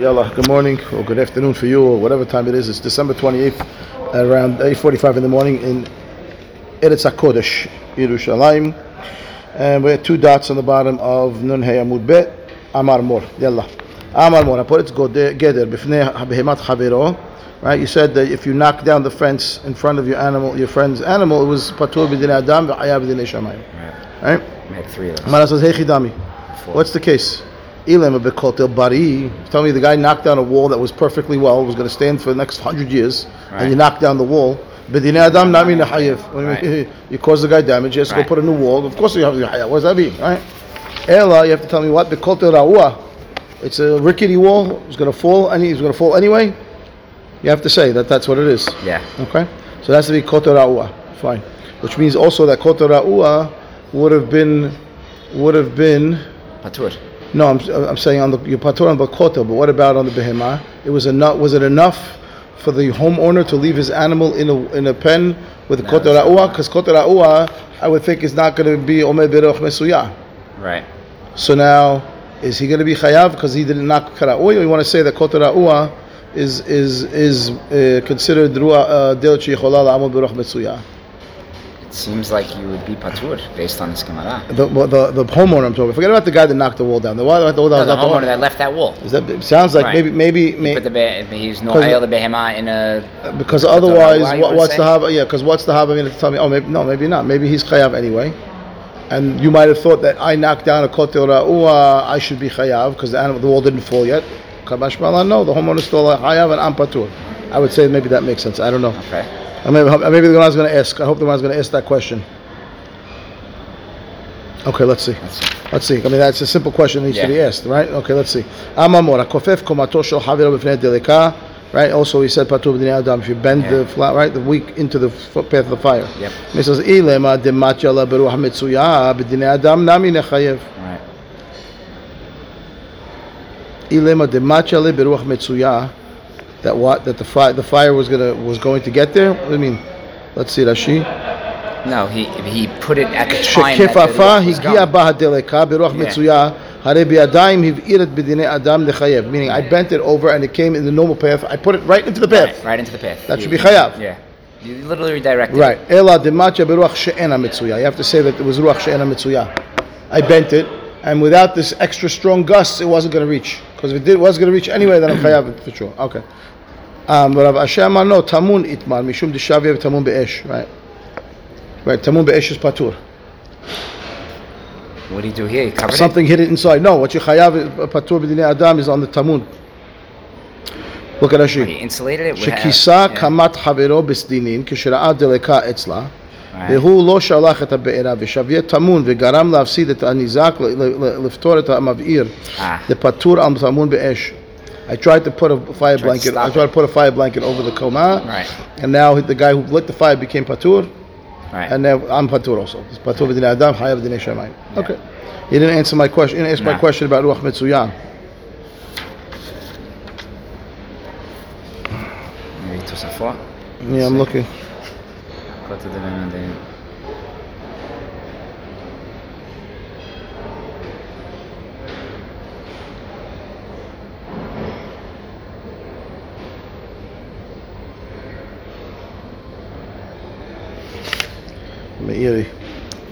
Yalla, good morning or good afternoon for you or whatever time it is. It's December 28th around 8.45 in the morning in Eretz HaKodesh, Yerushalayim. And we have two dots on the bottom of Nun Hey Amud Bet, Amar Mor. Yalla. Amar Mor. I put it Geder, Bifnei Behemat Chavero. Right, you said that if you knock down the fence in front of your animal, your friend's animal, it was Patur B'din Adam, V'Haya B'din Shamayim. Right. Make three of Four. What's the case? Bekotel bari. Tell me the guy knocked down a wall that was perfectly well, was going to stand for the next hundred years, and you knocked down the wall. Adam nami nechayev. What do you mean? Right. You caused the guy damage. You have to go put a new wall. Of course you have to What does that mean? Right? Ella, you have to tell me what bekotel. It's a rickety wall. It's going to fall. Any, it's going to fall anyway. You have to say that that's what it is. Yeah. Okay, so that's to be kotel. Fine. Which means also that kotel ra'ua would have been would have been. Patur. No, I'm, I'm saying on the you patur on the kota, but what about on the behemah? It was enough. Was it enough for the homeowner to leave his animal in a in a pen with No, kota it's ra'ua? Because kota ra'ua, I would think is not going to be omer beroch mesuya. Right. So now, is he going to be chayav because he didn't knock ra'ua? Or you want to say that kota ra'ua is is is uh, considered ruah del sheyichola la'amol beroch mesuya? It seems like you would be patur based on this Gemara. The, the the homeowner I'm talking. Forget about the guy that knocked the wall down. The wall that the wall No, the homeowner one- that left that wall. Is that, it sounds like Right. maybe maybe He may, the be- he's no the behema in a. Because Is that the otherwise, what, what's the haba? Yeah, because what's the haba going to tell me? Oh, maybe no, maybe not. Maybe he's chayav anyway. And you might have thought that I knocked down a kotel ra'ua, I should be chayav because the animal, the wall didn't fall yet. Kabash no, the homeowner still chayav and I'm patur. I would say maybe that makes sense. I don't know. Okay. Maybe, maybe the Gemara is going to ask. I hope the Gemara is going to ask that question. Okay, let's see. Let's see. Let's see. I mean, that's a simple question that needs to be asked, right? Okay, let's see. Amamor, kofef komato shel haviro b'fnei delika, right? Also, he said patur b'dinei adam. If you bend Yeah. the flat, right, the weak into the f- path of the fire. Yep. He says, ilema dematya la beruach mitzuya b'dinei adam nami nechayev. Right. Ilema dematya le beruach mitzuya That what? That the fire, the fire was gonna was going to get there. What do you mean? Let's see, Rashi. No, he he put it at the time that the שכפפה ruach was הגיעה going. בה הדלקה ברוח Yeah. מצויה, הרי בידיים הבעירת בדיני אדם לחייב. Meaning, I bent it over and it came in the normal path. I put it right into the path. Right, right into the path. That You- should be chayav. Yeah. You literally redirected. it. Right. אלא דמצ'ה ברוח שאינה מצויה. You have to say that it was ruach she'ena מצויה. I bent it, and without this extra strong gust, it wasn't going to reach. Because if it did, was going to reach anyway, then I'm chayav for sure. Okay. Um, but Rav Ashi no tamun itmar mishum dishavya tamun be'esh. Right. Right. Tamun be'esh is patur. What do you do here? You covered Something it? hit it inside. No, what you chayav uh, patur b'dinei adam is on the tamun. Look at Rashi. He insulated it. Shekisa kamat havero b'sdinin kishra'ad deleka etzla. והוא לא שלח את הבעירה ושביה טמון וגרם להפסיד את הניזק ל- ל- ל- לפתור את המבעיר Ah. זה פטור על טמון באש. I tried to put a fire to blanket. I stop tried to put a fire blanket over the koma, Right. and now the guy who lit the fire became patur, Right. and now I'm patur also. It's patur b'dinei adam, chayav b'dinei shamayim. Okay. You didn't answer my question. You didn't answer my No. question about ruach mitzuyan. Maybe Tosafot. Yeah, I'm looking. কত দেবে না দেবে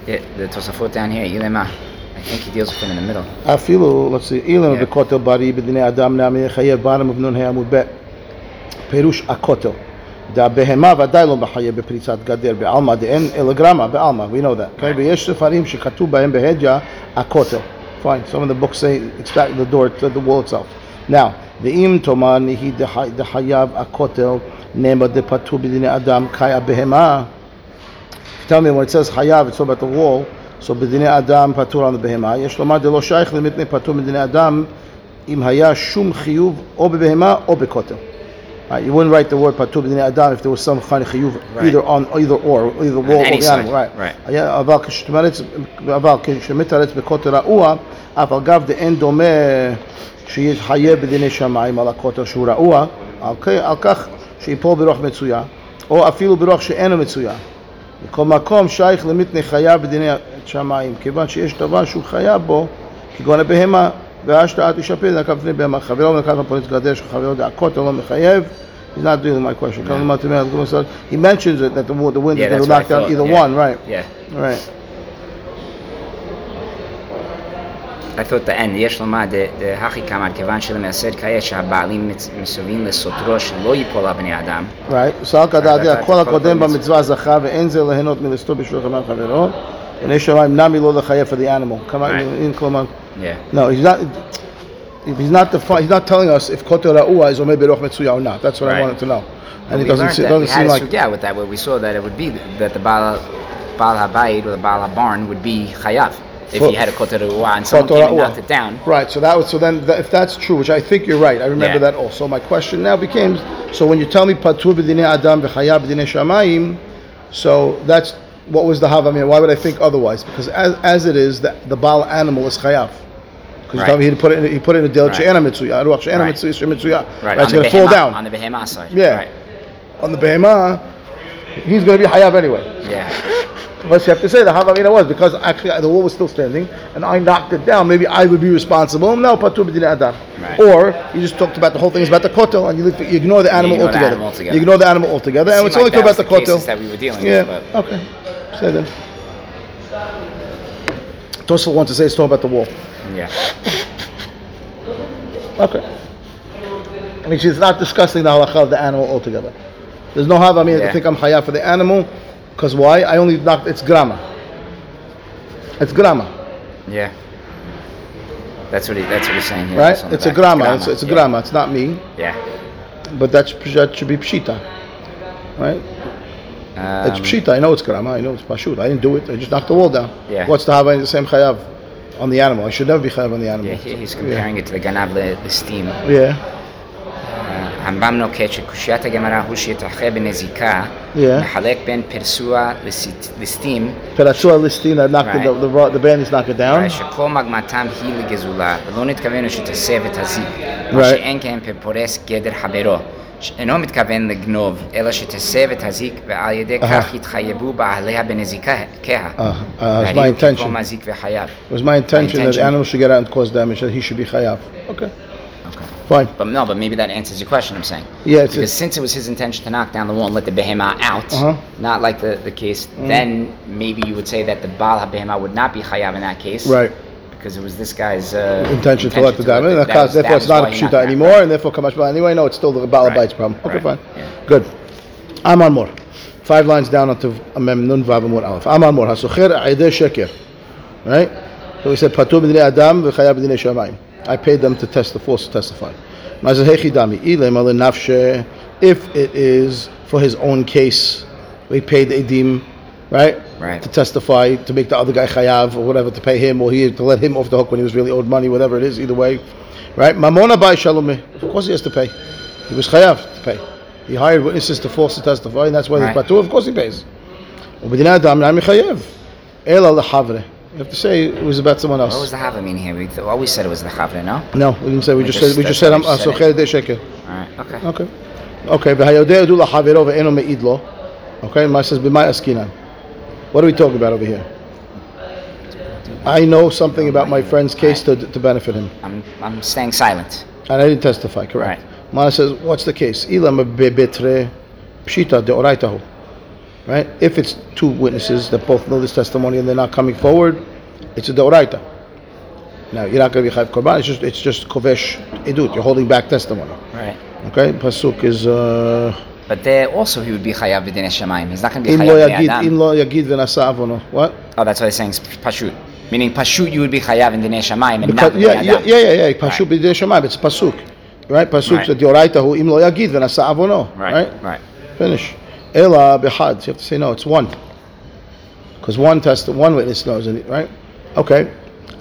Yeah, the Tosafot down here, Ilema. I think he deals with him in the middle. I feel. let's see, Ilema yeah. Kotel bari b'dinei adam nami chayev Barim of nun Hayamud bet. Perush akotel והבהמה ודאי לא מחייב בפריצת גדר בעלמא דאין אלא גרמה בעלמא, we know that. Okay? ויש ספרים שכתוב בהם בהג'ה הכותל. Fine, some of the books say it's back the door to the wall itself. Now, ואם תאמר נהי דחי- דחייב הכותל נאמר דפטור בדיני אדם קאי הבהמה Tell me when it says chayav, it's all about the wall. So b'dinei adam patur on the behema. Yesh lomar de lo shaykh limit patur b'dinei adam im haya shum chiyuv o b'behema o b'kotel. Right, you wouldn't write the word patur b'dinei adam if there was some kind of chiyuv Right. either on either or either wall any or the side, animal. Right. right. היה- אבל כשתמרץ אבל כשמתרץ בכותל רעוע, אף על גב דאין דומה שיתחייב בדיני שמיים על הכותל שהוא רעוע, על כ- על כך שיפול ברוח מצויה, או אפילו ברוח שאינו מצויה. בכל מקום שייך למיתנה חייב בדיני שמיים, כיוון שיש דבר שהוא חייב בו, כגון הבהמה, והשתאה תשפר לקו לפני בהמה. חברו לקח לפוליס גדר שחברו דעקות לא מחייב. He's not dealing with my question. He mentions it that the, the wind Yeah, is going that's to what I knock down thought, either yeah. one, right? Yeah. Right. I thought the end, יש לומר, דהכי כאמר, כיוון שלמעשר כעת שהבעלים מצ- מסובים לסותרו שלא ייפול על בני אדם, Right. סל כדעתי אתה- הכל אתה- הקודם כל במצווה זכה ואין זה ליהנות מלסתור בשביל חברו חברו. בני שמיים נמי לא לחייב for the animal. כלומר, Right. אם כלומר, yeah. no, he's not, he's not defi- he's not telling us if kotel ra'ua is omed berох metzuya or not. That's what I Right. wanted to know. And it doesn't, se- that. doesn't seem like, sugya with that, where we saw that it would be that the Baal, Baal HaBayit or the Baal HaBarn would be chayav if For- he had a kotel ruah and someone came and knocked it down. Right, so that was, so then th- if that's true, which I think you're right, I remember Yeah. that also. My question now became, so when you tell me patur b'dinei adam v'chayav b'dinei shamayim, so that's, what was the havamina? Why would I think otherwise? Because as, as it is, the, the Baal animal is chayav. Because Right. you he put it in, he put it in a del Right. she'ena mitzuya, ruach she'ena Right. mitzuya. Right, It's going to fall down. on the behemah side. Yeah. Right. On the behemah, he's going to be hayav anyway. Yeah. But you have to say the Havamina was because actually the wall was still standing and I knocked it down. Maybe I would be responsible. No, Patur adam. Right. Or you just talked about the whole thing is about the kotel and you, you ignore the animal ignore the altogether. animal altogether. You ignore the animal altogether, and it's only like talking about the the kotel. that we were dealing yeah. with, but- Okay. Say then. Tosel wants to say it's talking about the wall. Yeah. Okay. I mean, she's not discussing the halacha of the animal altogether. There's no havamina to Yeah. I think I'm chayav for the animal, because why? I only knocked. It's grama. It's grama. Yeah. That's what he, that's what he's saying here. right? That's on the It's a back. grama. It's, it's a yeah. grama. It's not me, Yeah. but that's that should be pshita, right? Um, it's pshita. I know it's grama. I know it's pashut. I didn't do it. I just knocked the wall down. Yeah. What's the hava the same chayav on the animal? I should never be chayav on the animal. Yeah, here he's comparing it to the ganav le, the steam. Yeah. הרמב"ם נוקט שקושיית הגמרא הוא שיתרחה בנזיקה, Yeah. מחלק בין פרסוע לסט- לסטים, Peratzua listing that knocked Right. the, the, the, the bandits knock it down. הרי שכל מגמתם היא לגזולה, ולא נתכוון שתסב את הזיק, מה Right. שאין כן פורס גדר חברו. אינו מתכוון לגנוב, אלא שתסב את הזיק, ועל ידי אהה. כך יתחייבו בעליה בנזיקה. Uh, uh, it's my intention. כל מזיק וחייב. It was my intention that the intention. animal should get out and cause damage, that he should be chayav. Okay. Okay. Fine. But no, but maybe that answers your question. I'm saying. Yeah, it's- because since it was his intention to knock down the wall and let the behemah out, Uh-huh. Mm. not like the, the case, then maybe you would say that the baal habehemah would not be chayav in that case, Right. because it was this guy's uh, Intention to let the damage. that Therefore, was- that it's not a why he knocked pshita anymore, and therefore kamash anyway. No, it's still the Baal Right. Problem. Okay, Right. fine. Yeah. Good. Amar Mor. Five lines down onto Mem Nun Vav Amor Aleph. Amar Mor. Hasocher Aideh Sheker. Right? So we said Patu b'dinei Adam v'chayav b'dinei Shamayim. I paid them to test the force to testify. Mazal Hechi Dami. Ilem ale nafshe. If it is for his own case, we paid Edim, right? Right. To testify, to make the other guy chayav or whatever, to pay him or he to let him off the hook when he was really owed money, whatever it is. Either way, right? Mamona by shalom. Of course, he has to pay. He was chayav to pay. He hired witnesses to force to testify, and that's why right. he's patur. Of course, he pays. You have to say it was about someone else. What was the havre mean here? We always said it was the havre, no? No, we didn't say. We, we just, just said we just said I'm de sheker. All right. Okay. Okay. Okay. V'hayodeh du over eno me'idlo. Okay. My says b'may askinan. What are we talking about over here? I know something about my friend's case to, to benefit him. I'm I'm staying silent. And I didn't testify, correct. Mana says, what's the case? Ilam bebetre pshita deoraitahu. Right? If it's two witnesses that both know this testimony and they're not coming forward, it's a deoraita. Now you're not going to be chayv korban. It's just it's just kovesh edut. You're holding back testimony. Right. Okay. Pasuk is uh, But there also he would be chayav b'dinei shamayim. He's not going to be chayav im adam. lo yagid v'nasa avono. What? Oh, that's what he's saying. Pashut. Meaning pashut, you would be chayav in dinei shamayim and Because, not yeah, yeah, yeah, yeah, yeah. Pasuk b'dei shemaim. It's pasuk. Right? Pasuk Right. said deoraitahu im lo yagid v'nasa avono. Right. Right. Right. Finish. Ela bihad. You have to say no. It's one. Because one test, one witness knows it, right? Okay.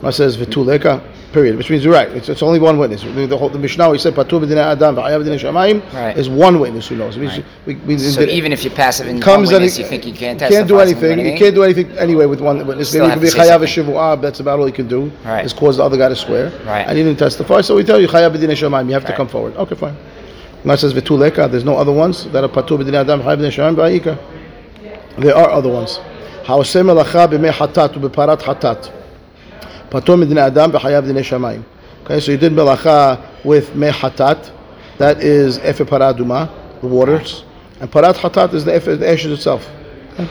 It says v'tuleka period, which means you're right. It's, it's only one witness. The, the, whole, the Mishnah we said patur b'dinei adam v'ayav b'dinei Shemaim," right. is one witness who knows. Means, right. we, so even if you're passive in comes one you think you can't, can't do anything. anything. You can't do anything anyway with one witness. Maybe you be chayav. That's about all you can do. Right. Is cause the other guy to swear. Right. And he didn't testify, so we tell you chayav b'dinei Shemaim," You have right. to come forward. Okay, fine. Gemara says v'tuleka. There's no other ones that are patur b'dinei adam v'ayav b'dinei shamayim. There are other ones. How semelacha chabi me hatat u'beparat hatat. Patur midin adam b'chayav dinei shamayim. Okay, so you did melacha with mehatat, that is efe paraduma, the waters, and parat hatat is the, efe, the ashes itself. Okay.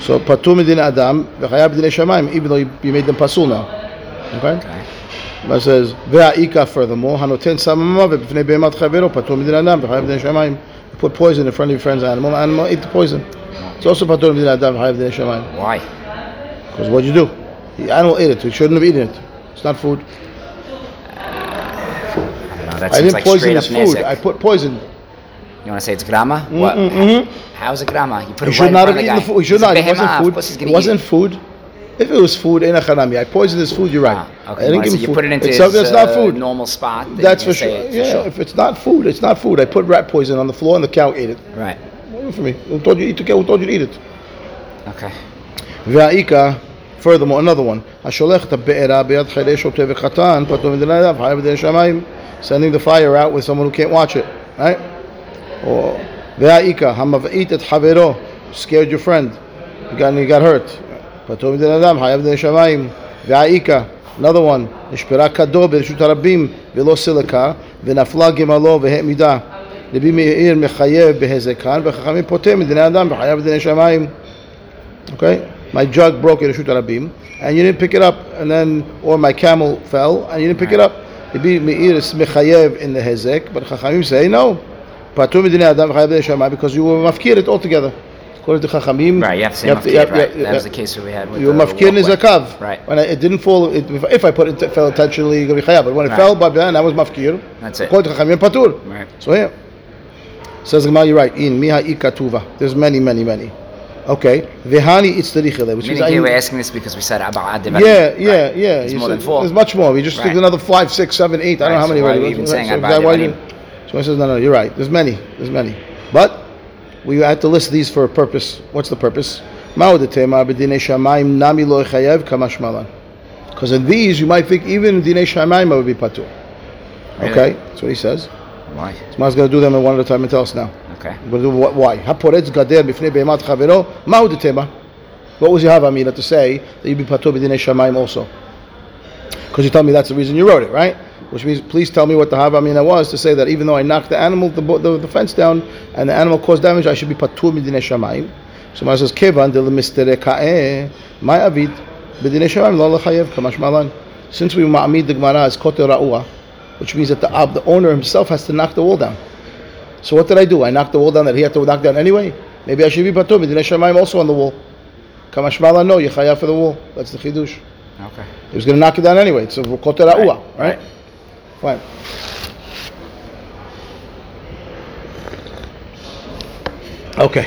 So patur midin adam b'chayav dinei shamayim, even though you, made them pasul now. Okay. But says ve'aika furthermore hanoten samamavet b'fnei bemat chavero patur midin adam b'chayav dinei shamayim. You put poison in front of your friend's animal, animal eat the poison. It's also patur midin adam b'chayav dinei shamayim. Why? Because what you do. The animal ate it. We shouldn't have eaten it. It's not food. No, that I didn't like poison the his food. I put poison. You want to say it's grama? Mm-hmm. How's it grama? You put He it should right not in have eaten the food. He should not. It wasn't food. It wasn't food. If it was food, in a chanami. I poisoned his food. You're right. Ah, okay. I didn't Well, give so him you food. put it into it's his not uh, food. normal spot. That's for sure. Yeah, if it's not food, it's not food. I put rat poison on the floor and the cow ate it. Right. What for me? Who told you to eat the cow? Who told you to eat it? Okay. furthermore, another one, השולח את הבעירה ביד חיילי שוטה וחתן, פתאום מדינה ידיו, חייב בדין שמיים, sending the fire out with someone who can't watch it, right? Or, והאיכה, המבעית את חברו, scared your friend, you got, you got hurt, פתאום מדינה אדם, חייב בדין שמיים, והאיכה, another one, נשברה כדו ברשות הרבים ולא סילקה, ונפלה גמלו והעמידה. רבי מאיר מחייב בהזקן, וחכמים פוטר מדיני אדם וחייב בדיני שמיים. Okay, My jug broke in Rishut Arabim, and you didn't pick it up, and then, or my camel fell, and you didn't pick it up. Rabbi Meir is mechayev in the hezek, but Chachamim say no. Patur medinei adam v'chayev b'nei shammai because you were mafkir it altogether. According to Chachamim, Right, you have to say mafkir, right. that was the case that we had with you were mafkir his Right. When I, it didn't fall, it, if, if I put it, it fell intentionally, you're going to be chayav. But when it Right. fell, by then, I was mafkir. That's it. According to Chachamim, patur. Right. So here, says the Gemara, you're right. In miha ikatuva. There's many, many, many. Okay. Vihani itzterichele, which Meaning means here we're asking this because we said Abba Yeah, yeah, yeah. It's You more said- than four. There's much more. We just took Right. another five, six, seven, eight. I don't know how so many. why are we even Right, saying so Abba that- why Devarim? you- So I says, no, no, you're right. There's many. There's many. But we had to list these for a purpose. What's the purpose? Because in these, you might think even Dinei Shamayim would be patur. Really? Okay, that's what he says. Why? Smar's going to do them one at a time and tell us now. Okay. Why. Haporetz gader b'fnei behemat chavero, mahu detema. What was Yehav Amina to say that you'd be patur b'dinei shamayim also? Because you tell me that's the reason you wrote it, right? Which means, please tell me what the Hav Amina was to say that even though I knocked the animal, the, the, the fence down, and the animal caused damage, I should be patur b'dinei shamayim. So my says, Kevan de l'misterekae, my avid, b'dinei shamayim lo l'chayev, kamash malan. Since we ma'amid the Gemara is kote ra'ua, which means that the, the owner himself has to knock the wall down. So what did I do? I knocked the wall down that he had to knock down anyway. Maybe I should be patur b'dinei shamayim also on the wall. Kamashmala, no, you chayav for the wall. That's the chidush. Okay. He was going to knock it down anyway. It's a kote ra'ua, right? Right, Fine. Okay.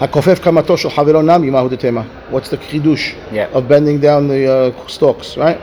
הכופף קמתו של חברו נמי, מהו דתמה? What's the חידוש Yeah. of bending down the uh, stalks, right?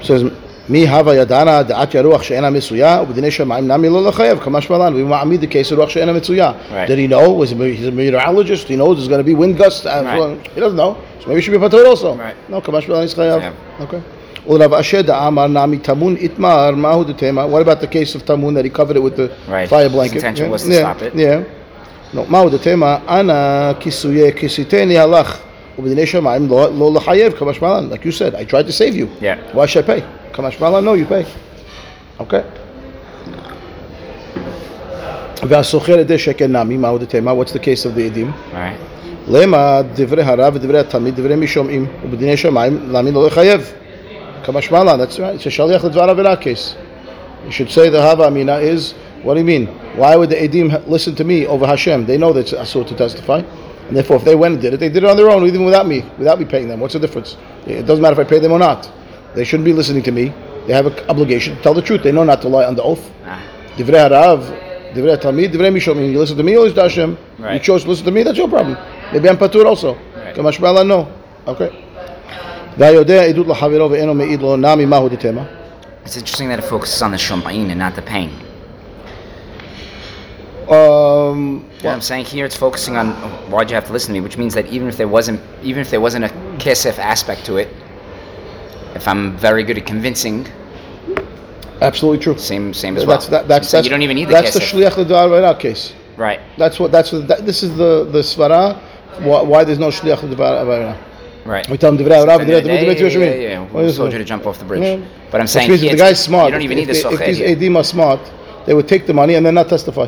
It says, מי הווה ידענה דעת ירוח שאינה מצויה, ובדיני שמיים נמי לא לחייב, כמשמע לנו, we מעמיד the case of רוח שאינה מצויה. Right. Did he know? Was he, he's a meteorologist? He knows there's going to be wind gusts. and- Right. He doesn't know. So maybe he should be patur also. Right. No, כמשמע לנו, he's חייב. חייב. Okay. ולרב אשר דאמר נמי טמון איתמר, מהו דתמה? What about the case of Tamun that he covered it with the Right. fire His blanket? intention yeah. was to yeah. stop it. Yeah. No, מהו דתמה? אנא כיסויי כיסיתני הלך, ובדיני שמיים לא לא לחייב כמשמע לנו. Like you said, I tried to save you. Yeah. Why should I pay? כמשמע לנו, no, you pay. Okay. והסוחר ידי שקר נמי, מהו דתמה? What's the case of the עדים? Right. למה דברי הרב ודברי התלמיד, דברי מי שומעים, ובדיני שמיים, להאמין לא לחייב. כמשמע לנו, that's right, ששליח לדבר עבירה case. You should say the Hava Amina is, what do you mean? Why would the Edim ha- listen to me over Hashem? They know that it's Asur to testify. And therefore, if they went and did it, they did it on their own, even without me, without me paying them. What's the difference? It doesn't matter if I pay them or not. They shouldn't be listening to me. They have an obligation to tell the truth. They know not to lie under oath. Ah. Divrei harav, divrei talmid, divrei mishomim. You listen to me you listen to Hashem? You chose to listen to me. That's your problem. Maybe I'm patur also. Kamashmala, no. Okay. It's interesting that it focuses on the shomayim and not the pain. Um, You know what I'm saying here? It's focusing on why'd you have to listen to me, which means that even if there wasn't, even if there wasn't a kesef aspect to it, if I'm very good at convincing, absolutely true. same same as well. That's that, that's So that's you don't even need the that's the shliach l'dvar v'era case. right, That's what that's what, that, this is the the svara why, why there's no shliach v'era. Right. We tell him divrei Rav, Yeah, divrei yeah, yeah, yeah, We told you to jump off the bridge. Yeah. But I'm saying means the guy's smart. You don't even if, need the if, if these. Edim are smart, they would take the money and then not testify.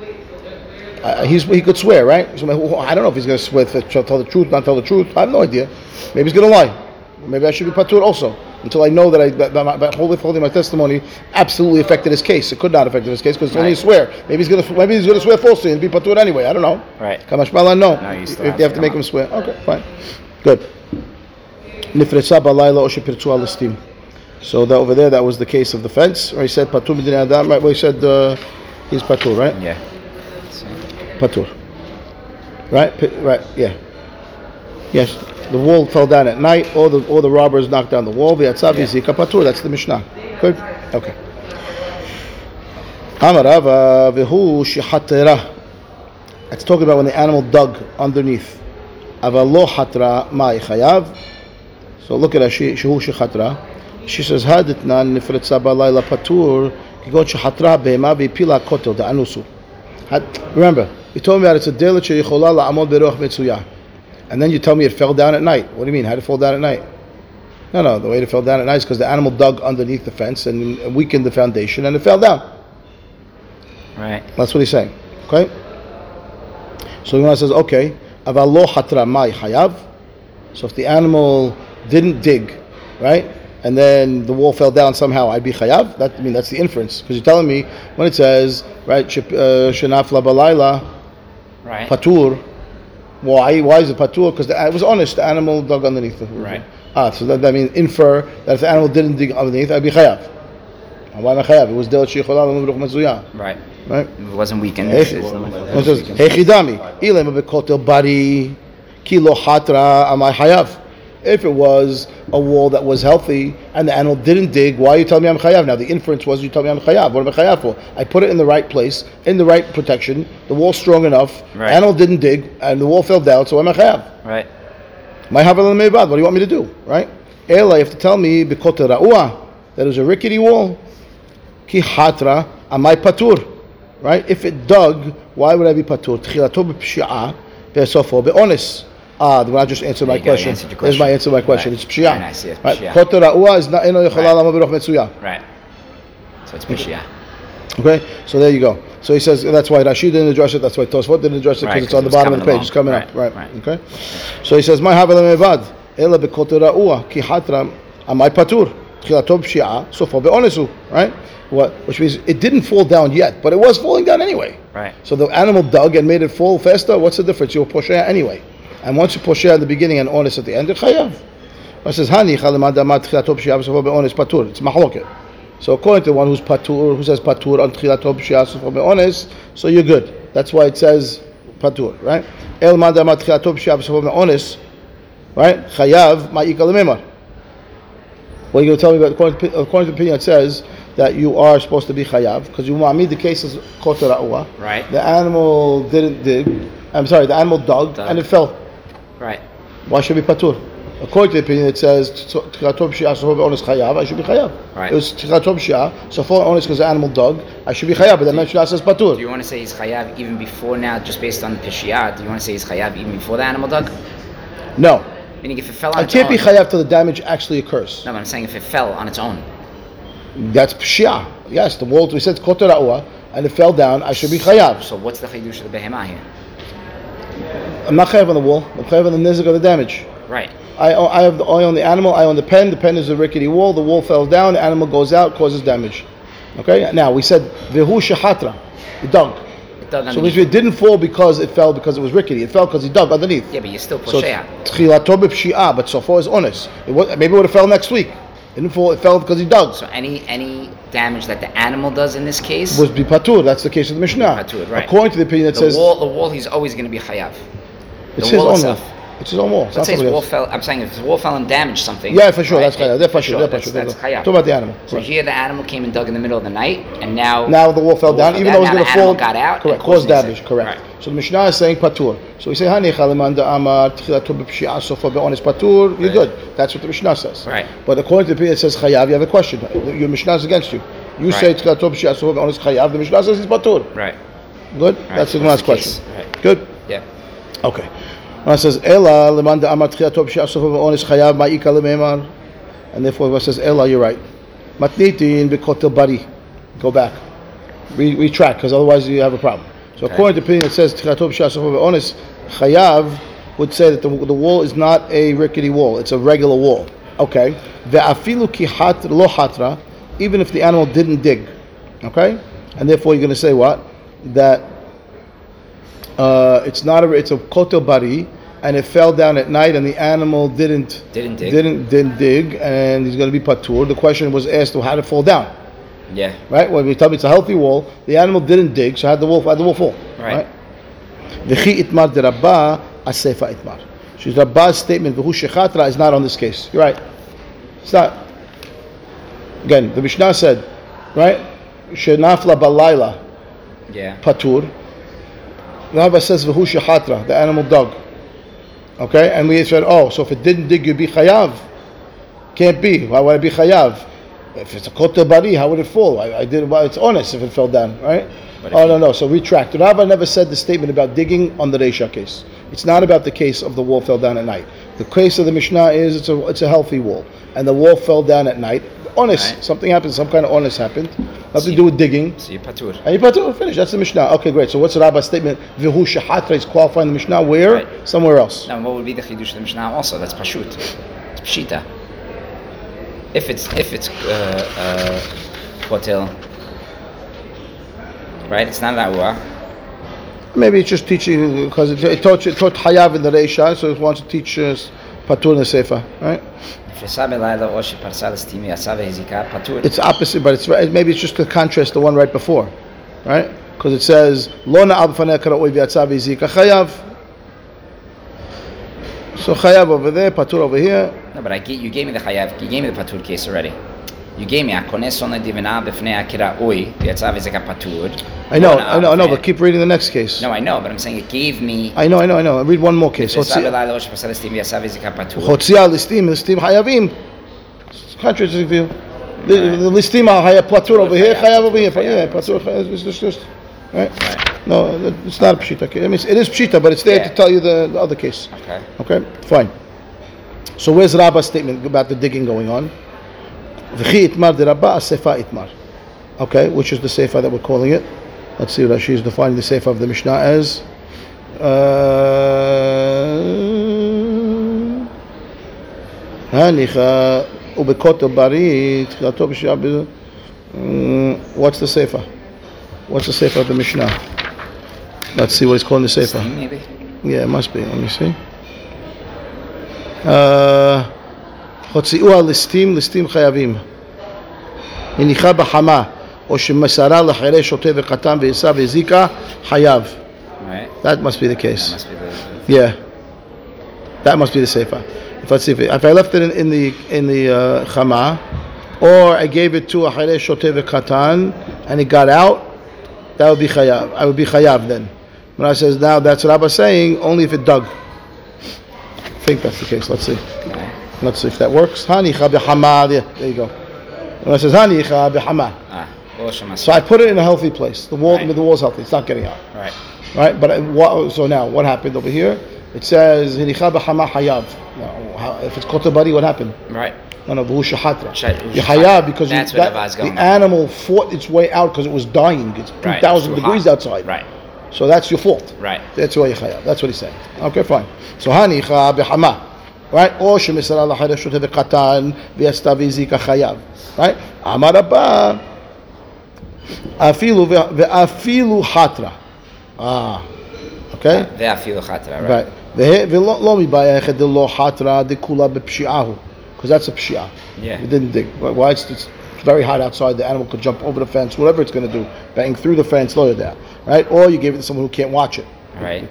Uh, he could swear, right? So I don't know if he's going to swear, to tell the truth, not tell the truth. I have no idea. Maybe he's going to lie. Maybe I should be patur also until I know that I that, that my, holding my testimony absolutely affected his case. It could not affect his case because it's right. only a swear. Maybe he's gonna maybe he's gonna swear falsely and be patur anyway. I don't know. Right. Kamashbala, no. no if they have to, make on. him swear, okay, fine, good. So that over there, that was the case of the fence. Where he said patur adam. Right. Where he said uh, he's patur. Right. Yeah. Patur. Right? P- right, yeah. Yes, the wall fell down at night, All the, all the robbers knocked down the wall. V'yatzav yeah. patur. That's the Mishnah. Good? Okay. Amarava Rava v'hu shehatera. It's talking about when the animal dug underneath. Avalo hatra ma'i chayav. So look at her, she, shehu shechatra. She says, haditnan nifritza balayla patur, kigot shechatra behema v'pila kotel, da'anusu. Remember, you told me that it's a delit sheyichola la'amod berוח mitzuyah. And then you tell me it fell down at night. What do you mean? How did it fall down at night? No, no, the way it fell down at night is because the animal dug underneath the fence and weakened the foundation and it fell down. Right. That's what he's saying. Okay? So the Gemara says, okay, aval lo hatra mai hayav. So if the animal didn't dig, right, and then the wall fell down somehow, I'd be chayav. That I mean that's the inference because you're telling me when it says right uh, shenafla balayla Right. patur. Why? Why is it patur? Because it was honest. The animal dug underneath the Right. Ah, so that, that means infer that if the animal didn't dig underneath, I'd be chayav. And Why am I chayav? It was dealt shecholah l'mubruch mezuyah. Right. Right. It wasn't weakened. It "Hechidami, ilem bekotel bari, kilo hatra amai hayav." If it was a wall that was healthy and the animal didn't dig, why are you telling me I'm chayav? Now the inference was you tell me I'm chayav. What am I chayav for? I put it in the right place, in the right protection. The wall's strong enough. Right. Animal didn't dig, and the wall fell down. So I'm I chayav? Right. My havel. What do you want me to do? Right? Ela, you have to tell me bekotel ra'ua that it was a rickety wall. Ki hatra amai patur. Right? If it dug, why would I be patur? Tchilato b'pshi'ah ve'sofo be'onis. Ah, the one I just answered my question. answered There's my answer to my question. Right. It's pshi'ah. Very nice, yeah, Right? ra'ua is not eno Right. lama beroch metzuyah. Right. So it's Pishia. Okay, so there you go. So he says that's why Rashi didn't address it. That's why Tosfot didn't address it because Right, it's on the it bottom of the page. It's coming along. up, right? Right, Okay. So he says, "My havel mevad ela bekotel ra'ua ki hatra amai patur b'shi'ah sofo be'onesu." Right? What? Which means it didn't fall down yet, but it was falling down anyway. Right. So the animal dug and made it fall faster. What's the difference? You're poshea anyway. And once you poshea at the beginning and honest at the end, it chayav. It says, "Hani chalimad amat tchilato b'shi'ah sofo be'ones patur." It's mahloket. So according to the one who's patur, who says patur on tchilato b'shi'ah sofo be'ones, so you're good. That's why it says patur, right? El madamat tchilato b'shi'ah sofo be'ones, right? Chayav ma'ika lememar. What are you going to tell me about? According to, according to the opinion, it says that you are supposed to be chayav because you ma'amid the case is koter ra'ua. Right. The animal didn't dig. I'm sorry, the animal dug, Dug. and it fell. Right. Why should be patur? According to the opinion, it says tchilato b'shi'ah sofo be'ones chayav. I should be chayav. Right. It was tchilato b'shi'ah sofo be'ones because the animal dog. I should be chayav, but then Mishnah says patur. Do you want to say he's chayav even before now, just based on Pishia? Do you want to say he's chayav even before the animal dog? No, Meaning if it fell on I can't own. be chayav till the damage actually occurs. No, but I'm saying if it fell on its own. That's pshia. Yes, the wall. We said koter ra'ua, and it fell down. I should be chayav. So what's the chidush of the behemah here? I'm not chayav on the wall. I'm chayav on the nizik of the damage. Right. I, I have the I own the animal. I own the pen. The pen is a rickety wall. The wall fell down. The animal goes out, causes damage. Okay. Now we said vehu shahatra, he dug. It dug So underneath. it didn't fall because it fell because it was rickety. It fell because he dug underneath. yeah, but you're still So poshea. tchilato b'pshi'ah, but so far is honest. It was, maybe it would have fell next week. It didn't fall. It fell because he dug. So any any damage that the animal does in this case, was be patur. That's the case of the Mishnah. Patur, right. According to the opinion that the says wall the wall he's always going to be chayav. The it's his wall own itself. It's his own wall. Let's say his wall fell. I'm saying if his wall fell and damaged something. Yeah, for sure. right, That's chayav. They're for sure. They're for That's, sure. that's Talk about the animal. So Right. here the animal came and dug in the middle of the night, and now Now the wall fell the down, fell even though it was going to fall. got out. Correct. Caused damage. Correct. Right. So the Mishnah is saying patur. So we say hani chalaman amar tchilato b'pshi'a sofa be'onis patur. You're good. That's what the Mishnah says. Right. But according to the opinion, it says chayav. You have a question. Your Mishnah is against you. You say Right. tchilato b'pshi'a sofa be'onis chayav. The Mishnah says he's patur. Right. Good. That's the last question. Good. Yeah. Okay. Says Ela leman amar tchilato b'pshi'a sofa be'onis chayav ma'ika lememar. And therefore, it says Ela. You're right. Matnitin b'kotel bari. Go back. Re- retract, because otherwise you have a problem. So Okay. according to opinion, it says Tchilato b'shas honest chayav would say that the, the wall is not a rickety wall; it's a regular wall. Okay, ve'afilu ki hat lo hatra, even if the animal didn't dig. Okay, and therefore you're going to say what that uh, it's not a it's a kotel bari, and it fell down at night, and the animal didn't Didn't dig. didn't didn't dig, and he's going to be patur. The question was asked, well, how did it fall down? Yeah. right? When we tell me it's a healthy wall, the animal didn't dig, so how did the wolf, how the wolf fall? Right. V'chi itmar de Rabbah, asefa itmar. So Rabbah's statement, v'hu shechatra, is not on this case. You're right. It's not. Again, the Mishnah said, right? Shenafla balayla Yeah. patur. Rabbah says, v'hu shechatra, the animal dug. Okay? And we said, oh, so if it didn't dig, you'd be chayav. Can't be. Why would it be chayav? If it's a kotel bari, how would it fall? I, I did. Well, it's honest if it fell down, right? But Oh no, no. So retract. The Rabbah never said the statement about digging on the Reisha case. It's not about the case of the wall fell down at night. The case of the Mishnah is it's a it's a healthy wall, and the wall fell down at night. Honest, Right. something happened. Some kind of honest happened. Nothing to do with digging. So you're patur. And you to finish. That's the Mishnah. Okay, great. So what's the Rabbah's statement? Vihu shahatra is qualifying the Mishnah. Where? Right. Somewhere else. Now, what would be the chidush of the Mishnah? Also, that's pashut. It's pshita. If it's if it's uh, uh, right? It's not that ra'ua. Maybe it's just teaching because it, it taught it taught Hayav in the Reisha, so it wants to teach us Patur in the Sefer, right? It's opposite, but it's maybe it's just to contrast the one right before, right? Because it says lona chayav. So chayav over there, patur over here. No, but I get, you gave me the chayav. You gave me the patur case already You gave me הכונס עונה דבנה בפני הקראוי, ויצא וזיקה פטור. I know, לא I know, I know, נעל but keep reading the next case. No, I know, but I'm saying it gave me... I know, I know, I know. I'll read one more case. ישב הוציא- בלילה או שפרסה לסתימי, יצא וזיקה פטור. הוציאה ליסטים, ליסטים חייבים. It's contradicting view. The the listim are haya patur over here, chayav over here. Yeah, patur chayav is just, just right. Right. No, it's not a pshita. case. I mean, it is pshita, but it's there Yeah. to tell you the, the other case. Okay. Okay, fine. So where's Rabbah's statement about the digging going on? V'chi itmar de Rabbah sefa itmar. Okay, which is the sefa that we're calling it. Let's see what Rashi is defining the sefa of the Mishnah as. הניחא ובכותל בריא, תחילתו בשעה ב... Mm, What's the sefer? What's the sefer of the Mishnah? Let's see what it's calling the sefer. Steam, maybe? Yeah, it must be. Let me see. Uh, הוציאו הליסטים, ליסטים חייבים. הניחה בחמה, או שמסרה לחירי שוטה וקטן ועשה והזיקה, חייב. Right. That must be the That case. must be the... Yeah. That must be the sefer. If let's see if, it, if I left it in, in the in the uh, chama, or I gave it to a Harei Shotev Katan and it got out, that would be chayav. I would be chayav then. When I says now, that's what I was saying. Only if it dug. I think that's the case. Let's see. Let's see if that works. Hanicha b'chama. There, there you go. When it says hanicha b'chama. Ah, so I put it in a healthy place. The wall, right. I mean, the wall's healthy. It's not getting out. Right. Right. But uh, it, so now, what happened over here? It says hanicha b'chama hayav. If it's kotabari, what happened? Right. No, no, Shahatra. Yahaya, because That's you, that, the, animal fought its way out because it was dying. It's 2,000 right. degrees outside. Right. So that's your fault. Right. That's why Yahaya. That's what he's saying. Okay, fine. So Hanicha b'chama right? Or shemisara lachay reshut v'katan v'yastav izika chayav, right? Amar Rabbah, afilu veafilu hatra. Ah, okay? Veafilu hatra, right? Right. ולא מבעיה יחד דלא de דכולה בפשיעה הוא, because that's a פשיעה. Yeah. We didn't dig. Why it's, it's very hot outside, the animal could jump over the fence, whatever it's going to do, bang through the fence, lower there, right? Or you give it to someone who can't watch it. Right.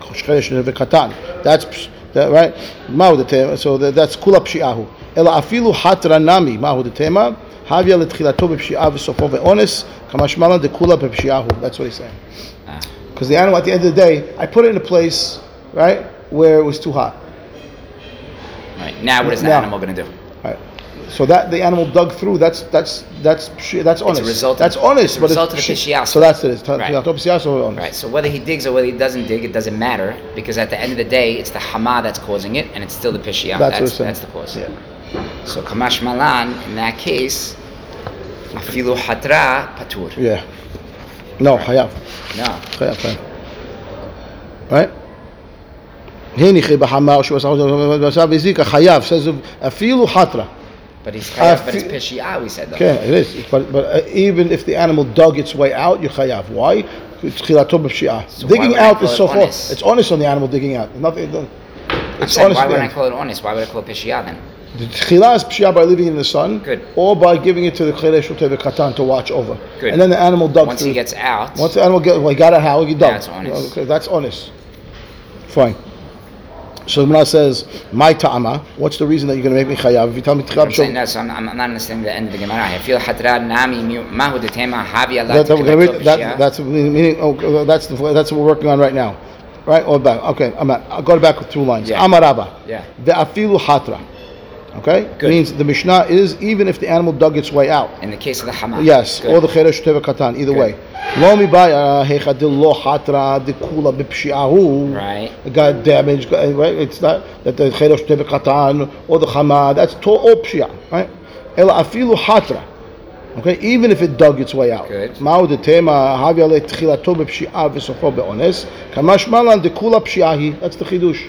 That's that, right? Mahu the tema. So that, that's kula pshi'ahu. Ela afilu hatra nami. Mahu the tema. Havia letchilato b'pshi'ah v'sofo ve'ones. Kamashmalan de kula b'pshi'ahu. That's what he's saying. Ah. Because the animal, at the end of the day, I put it in a place, right, where it was too hot. Right. Now, what is the Now. animal going to do? Right. So that the animal dug through. That's that's that's pshi- that's honest. result of- that's honest. it's a but result of the pshi- pishiyas. So that's it. It's Right. tchilato b'pshi'ah, so honest. Right. So whether he digs or whether he doesn't dig, it doesn't matter because at the end of the day, it's the hama that's causing it, and it's still the pishiyah. That's, That's, what it's saying. that's the cause. Yeah. So kamash malan in that case, afilu hatra patur. Yeah. No, hayav. No. חייב, חייב. Right? הניחי בחמה או שהוא עשה ועשה והזיקה, חייב, says אפילו חתרה. But he's chayav, but it's pishia, we said that. Okay, it is. But, but uh, even if the animal dug its way out, you chayav. Why? So digging out is so far. It's honest on the animal digging out. Nothing. It's I'm saying, why would I call it honest? Why would I call it pishia then? The chilah is pshia by leaving in the sun, Good. or by giving it to the cheresh to the katan to watch over. Good. And then the animal dug. Once through. he gets out. Once the animal get, well, got a howl. he dug. That's honest. Okay, that's honest. Fine. So the Gemara says, "My ta'ama." What's the reason that you're going to make me chayav? If you tell me I'm saying that, so I'm, I'm not understanding the end of the Gemara. I feel hatra nami mahu detema havi that, that we're going to read. That, that's meaning. Oh, oh, that's the, that's what we're working on right now, right? Or back. Okay, I'm at, I'll go back with two lines. Yeah. Amaraba. Yeah. The afilu hatra. Okay, Good. means the Mishnah is even if the animal dug its way out. In the case of the hama. Yes, Good. or the cheresh teva katan. Either Good. way. Lo mi baya hechadil lo hatra de kula b'pshiahu. Right. Got damaged. Uh, right. It's not that the cheresh teva katan or the chama. That's to all pshia. Right. Ela afilu hatra. Okay, even if it dug its way out. Ma'u de tema havya le tchilato b'pshi'a v'sofo be'ones. Kamash malan de kula pshiahi. That's the chidush.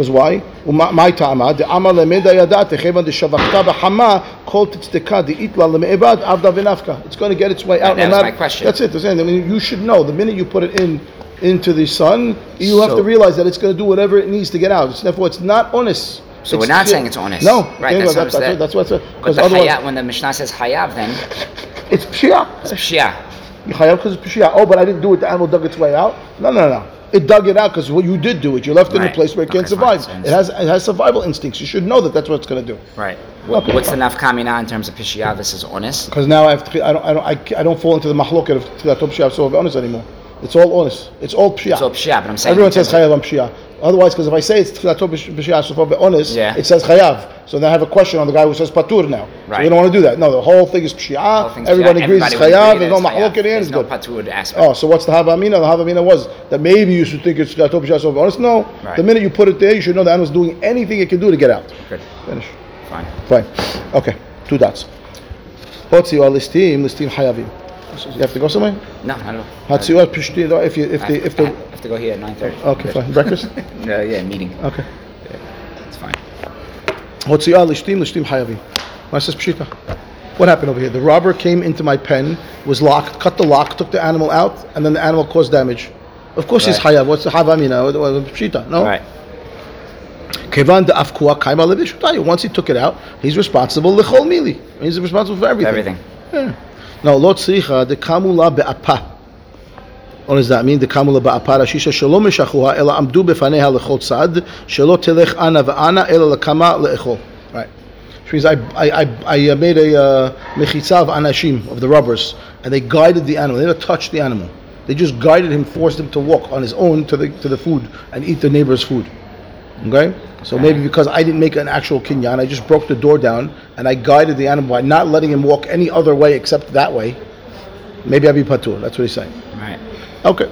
Because why? My time. the amar lemeda yadate chevan the Shavakta. The b'chama called tzedekah the itla lemeibad avda vinafka. It's going to get its way out. That, that was my question. That's it. That's it. I mean, you should know the minute you put it in into the sun, you so, have to realize that it's going to do whatever it needs to get out. It's, therefore, it's not honest. So it's, we're not saying it's honest. No, right? That's, that, that's, that, that's what's. But the hayat, when the Mishnah says hayav, then it's pshia. It's pshia. Oh, but I didn't do it. The animal dug its way out. No, no, no. It dug it out because well, you did do it. You left it in a place where it can't survive. It has it has survival instincts. You should know that that's what it's going to do. Right. What, Okay, what's the nafkamina in terms of pishiyah? This is honest. Because now I have to, I don't I don't I, I don't fall into the mahloket of tchilat pshia so honest anymore. It's all honest. It's all pshia. It's all pshiyah, but I'm saying Everyone says chayav on pshia. Otherwise, because if I say it's tchilat pshia so honest, Yeah. it says chayav. So then I have a question on the guy who says patur now. So Right. we don't want to do that. No, the whole thing is thing's Everybody agrees it's chayav. There's no mahloket in. There's no patur aspect. Oh, so what's the havamina? The havamina was that maybe you should think it's tchilat pshia so honest. No, Right. the minute you put it there, you should know the animal's doing anything it can do to get out. Good. Finish. Fine. Fine. Okay. Two dots. Hotzi or listim, listim hayavim. You have to go somewhere? No, I don't. Or pishti, if you if I, the if the I have to go here at 9:30. okay fine breakfast. No, yeah, meeting. Okay. It's fine. Hotzi or listim, listim hayavim. What says pshita? What happened over here? The robber came into my pen, was locked, cut the lock, took the animal out, and then the animal caused damage. Of course he's Right. hayav. What's the havamina? Uh, what- what- Pshita? No. Right. Kevan de afkua kaima levishutayu. Once he took it out, he's responsible lechol mili. He's responsible for everything. Everything. Yeah. No, lo tzricha de kamula be'apa. What does that mean? De kamula be'apa rashisha shelo meshachuha ela amdu befaneha lechol tzad shelo telech ana ve'ana ela lekama le'echol. Right. Which means I, I, I, I uh, made a uh, anashim, of the robbers, and they guided the animal. They didn't touch the animal. They just guided him, forced him to walk on his own to the, to the food and eat the neighbor's food. Okay? So maybe because I didn't make an actual kinyan, I just broke the door down and I guided the animal by not letting him walk any other way except that way. Maybe I'll be patur. That's what he's saying. Right. Okay.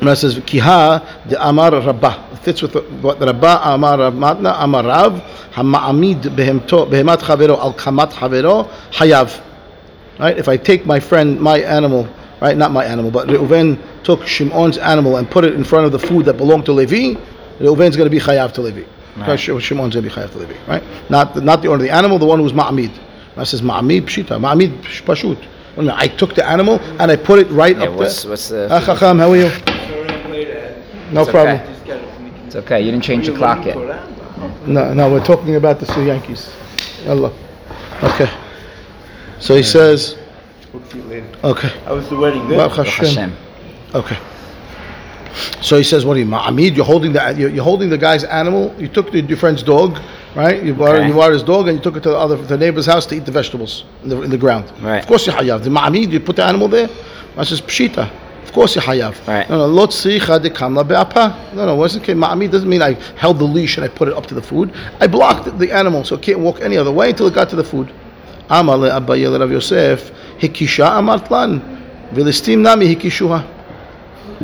And it says, Kiha de Amar Rabbah. It fits with what Rabbah Amar Matna Amar Rav, Hama'amid behemto, behemat chavero al kamat chavero, hayav. Right? If I take my friend, my animal, right? Not my animal, but Reuven took Shimon's animal and put it in front of the food that belonged to Levi, Reuven's going to be chayav to Levi. Right. Because Shimon's going to be chayav to Levi, right? Not the, not the owner of the animal, the one who's ma'amid. That says ma'amid pshita, ma'amid pashut. What do? I took the animal and I put it right Yeah, up what's there. what's the? Ah, Chacham, how are you? No It's problem. okay. It's okay. You didn't change the clock yet. No, no, we're talking about the Sioux Yankees. Allah. Okay. So he says, We'll see you later. okay. How was the wedding? Good? Baruch Baruch Hashem. Hashem. Okay. So he says, "What do you, Ma'amid? You're holding the you're, you're holding the guy's animal. You took the, your friend's dog, right? You bought Okay. you bought his dog, and you took it to the other the neighbor's house to eat the vegetables in the, in the ground. Right. Of course you hayav. The Ma'amid, you put the animal there. I says pshita. Of course you hayav. Right. No, no. Lo tzricha de kamla be'apa. No, no. Wasn't okay. Ma'amid doesn't mean I held the leash and I put it up to the food. I blocked the animal so it can't walk any other way until it got to the food. Amar le Abaye Rav Yosef hikisha amart lan v'listim nami hikishuha.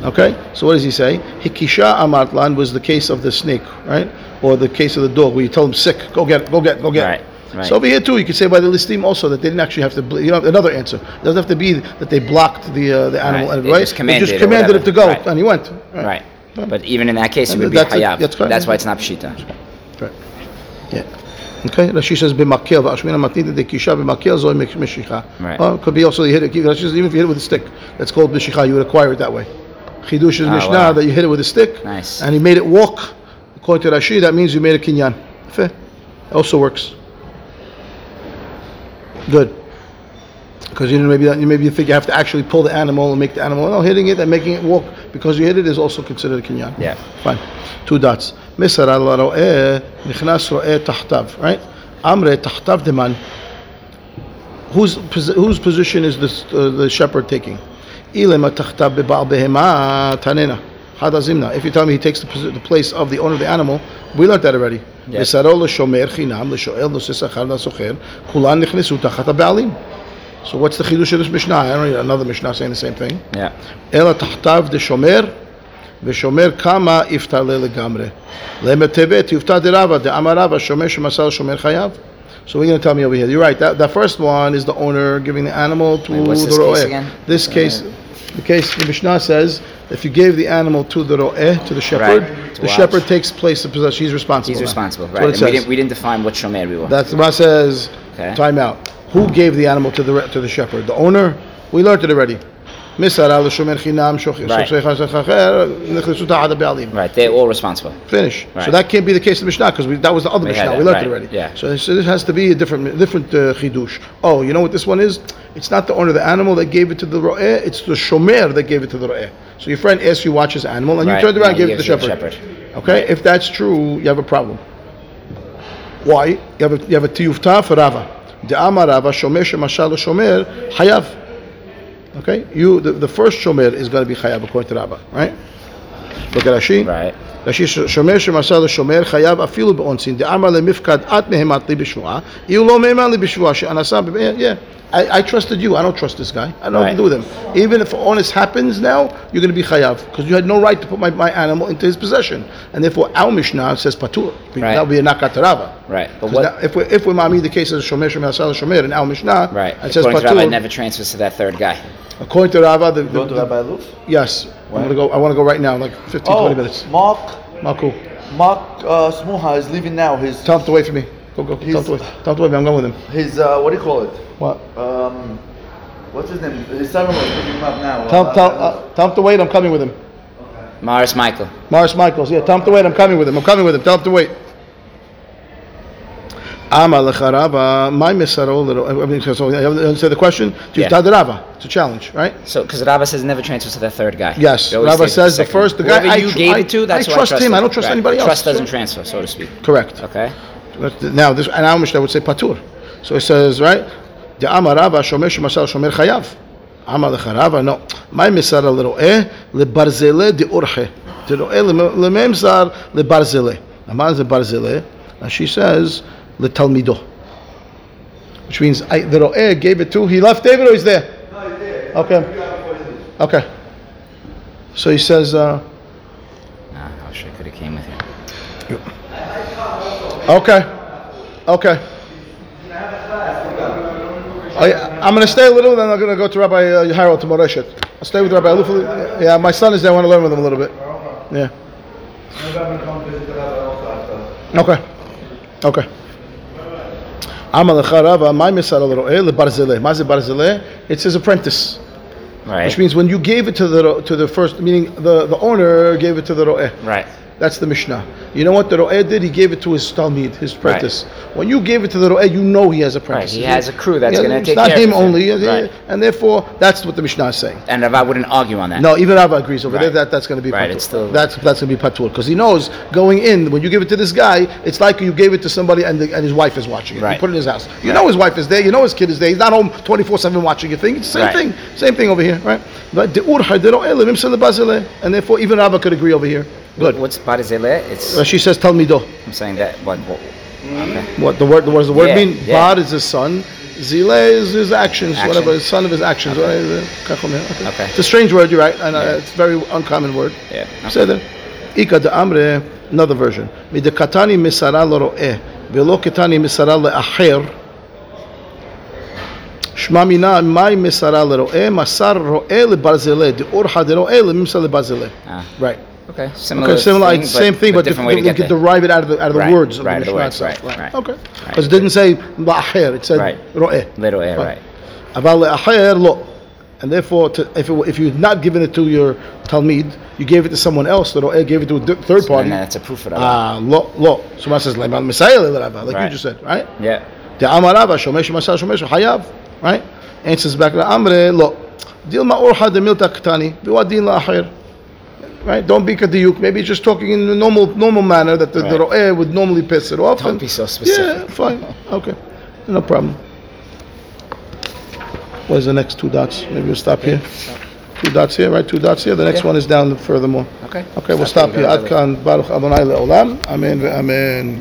Okay, so what does he say? Hikisha amartlan was the case of the snake, right? Or the case of the dog, where you tell him sick, go get it, go get it, go get Right, it. right. So over here too, you could say by the listim also that they didn't actually have to. bl- You know, another answer. It doesn't have to be that they blocked the uh, the animal, Right, right? just commanded they it just commanded it to go, Right. and he went. Right. But even in that case, it And would be that's it. hayav. That's correct. That's why it's not pshita. Right. Yeah. Okay. Rashi says b'makel v'ashmina matnita de kisha b'makel zoy mishicha. Right. Or it could be also you hit it. Rashi says even if you hit it with a stick, that's called mishicha. You would acquire it that way. Chidush is oh, Mishnah wow. that you hit it with a stick. Nice. And he made it walk. According to Rashi, that means you made a kinyan. Fair. Also works. Good. Because you know maybe that, you maybe you think you have to actually pull the animal and make the animal. No, hitting it and making it walk because you hit it is also considered a kinyan. Yeah. Fine. Two dots. Misar al nichnas ro'eh tahtav. Right. Amre tahtav deman. Whose whose position is this uh, the shepherd taking? אילמה תחתיו בבעל בהמה, תננה. חד הזמנה. If you tell me he takes the, posi- the place of the owner of the animal, we learned that already. Yeah. ושרו לשומר חינם, לשואל, נושא שכר לסוחר, כולן נכנסו תחת הבעלים. So what's the chidush of this Mishnah? I don't know another Mishnah saying the same thing. Yeah. אלא תחתיו דשומר, ושומר כמה יפתלה לגמרי. למטבת יופתא דרבא, דאמר רבא, שומר שמסר לשומר חייב. So we're going to tell me over here. You're right. That, that first one is the owner giving the animal to Wait, the this case ro'eh. This case, the case the Mishnah says, if you gave the animal to the ro'eh, to the shepherd, Right, the watch. shepherd takes place of possession. He's responsible. He's responsible. Right. what it And we didn't, we didn't define what shomer we were. That's what says. Okay. Time out. Who gave the animal to the to the shepherd? The owner. We learned it already. Misara l'shomer chinam. Right, they're all responsible. Finish. Right. So that can't be the case of the Mishnah because that was the other we Mishnah. We learned right. it already. Yeah. So this, this, has to be a different different uh, chidush. Oh, you know what this one is? It's not the owner of the animal that gave it to the ro'eh. It's the shomer that gave it to the ro'eh. So your friend asks you watch his animal and right. you turned around and gave it to the shepherd. shepherd. Okay, right. if that's true, you have a problem. Why? You have a, you have a tiyufta for Rava. Da'ama Rava shomer shemashal shomer hayav. Okay. You the, the first shomer is going to be chayav according to Rava, right? Look at Rashi. Right. רש"י שומר שמסר לשומר חייב אפילו באונסין דאמר למפקד את מהימת לי בשבועה יהיו לא מהימן לי בשבועה שאנסה ב- yeah I, I trusted you I don't trust this guy I don't know what to Right. do with him even if honest happens now you're going to be chayav because you had no right to put my, my animal into his possession and therefore our Mishnah says patur Right. that would be a nakat rava Right. But 'Cause what? now, if we if we mami the case of shomer shemer asal shomer in our Mishnah Right. it says According to Rabbi, it patur never transfers to that third guy. according to Rava the, the, Go to the- Rabbi Luf? yes I'm going to go I want to go right now like 15 Oh, 20 minutes Mark, Maku Mark uh, Smuha is leaving now. His, tell him to wait for me go go tell him to wait tell him to wait I'm going with him his, uh, what do you call it? what Um, what's his name? His son-in-law is picking him up now. Tell, Uh, tell, uh, tell him to wait. I'm coming with him. Okay. Morris Michael. Morris Michaels. Yeah, tell him to wait. I'm coming with him. I'm coming with him. Tell him to wait. Ama lecharava, my misaro little. I mean, so you understand the question? Yeah. Tadarava. It's a challenge, right? So, because Rava says it never transfers to the third guy. Yes. It always Rabbi stays with says the second first- the guy Whoever I you tr- gave I- it to, that's I who trust him. I don't trust Right. anybody else. Trust doesn't transfer, so to speak. Correct. Okay. Now this and our Mishnah would say patur. So it says right. The amarava shomer shemasal shomer chayav. Amar lecharava no. My misara little eh lebarzele de urche. De ro'eh lememsar lebarzele. Amar the barzele. And she says letalmido. Which means I, the ro'eh gave it to. He left David or he's there. Okay. Okay. So he says. Uh, Nah, I wish I could have came with you. Okay. Okay. Oh. I'm going to stay a little, then I'm going to go to Rabbi uh, Harold to Moreshet. I'll stay with Rabbi Aluf. Yeah, my son is there. I want to learn with him a little bit. Yeah. Okay. Okay. Amal Rava, my misar ro'eh lebarzele. Maze barzele. Uh, it's uh, his apprentice, Right. which means when you gave it to the to the first, meaning the, the owner gave it to the ro'eh. right. That's the Mishnah. You know what the Ro'eh did? He gave it to his Talmud, his apprentice. When you gave it to the Ro'eh, you know he has apprentices. he has a crew that's gonna take care of him it for him. only, Right. and therefore that's what the Mishnah is saying. And Rava wouldn't argue on that. No, even Rava agrees over there that that's going to be Right, patur. it's still- that's that's going to be patur because he knows going in when you give it to this guy, it's like you gave it to somebody and, the, and his wife is watching it. You Right. put it in his house. You know his wife is there. You know his kid is there. He's not home twenty four seven watching your thing. It's the same Right. thing. Same thing over here, right? But the urha de ro'eh lemimsa lebazileh. and therefore even Rava could agree over here. Good. What's barzileh? It's Rashi says talmido. I'm saying that what, what okay. What the word? What does the word Yeah, mean? yeah. Bad is his son. Zile is his actions, Action. whatever. His son of his actions. whatever. Okay. Okay. It's a strange word. You're right. And uh, Yeah. it's a very uncommon word. Yeah. בסדר. איכא דאמרי, another version. מדקתני מסרה לרועה, ולא קטני מסרה לאחר. שמע מינה, מהי מסרה לרועה? מסר רועה לברזלה, דאורחא דרועה לממסר לברזלה. Ah, Right. Okay, similar. Okay, similar, thing, same thing, but different way to get derive it out of the, out of the Right, words of the right, the words, right, right. Okay, Right. because it didn't say la'acher, it said ro'eh. Little air, right? About le'acher lo. And therefore, to, if, it, if you're not given it to your Talmid, you gave it to someone else, the ro'eh gave it to a third party. That's a proof of that. Ah, lo, lo. So I says, "Leman misayel el like you just said, right? Yeah. The Amarava shomesh masal shomesh hayav, right? Answers back to Amre lo. Dilma orha de milta katani biwadin la'acher. Right? Don't be kadiyuk. Maybe just talking in the normal normal manner that the, the Right. Ro'eh would normally piss it off. Don't and- be so specific. Yeah, fine. Okay. No problem. Where's the next two dots? Maybe we'll stop here. Two dots here, right? Two dots here. The next Okay. one is down furthermore. Okay. Okay, we'll Stop stop here. there. Ad kan Baruch Adonai le'olam. Amen ve'amen.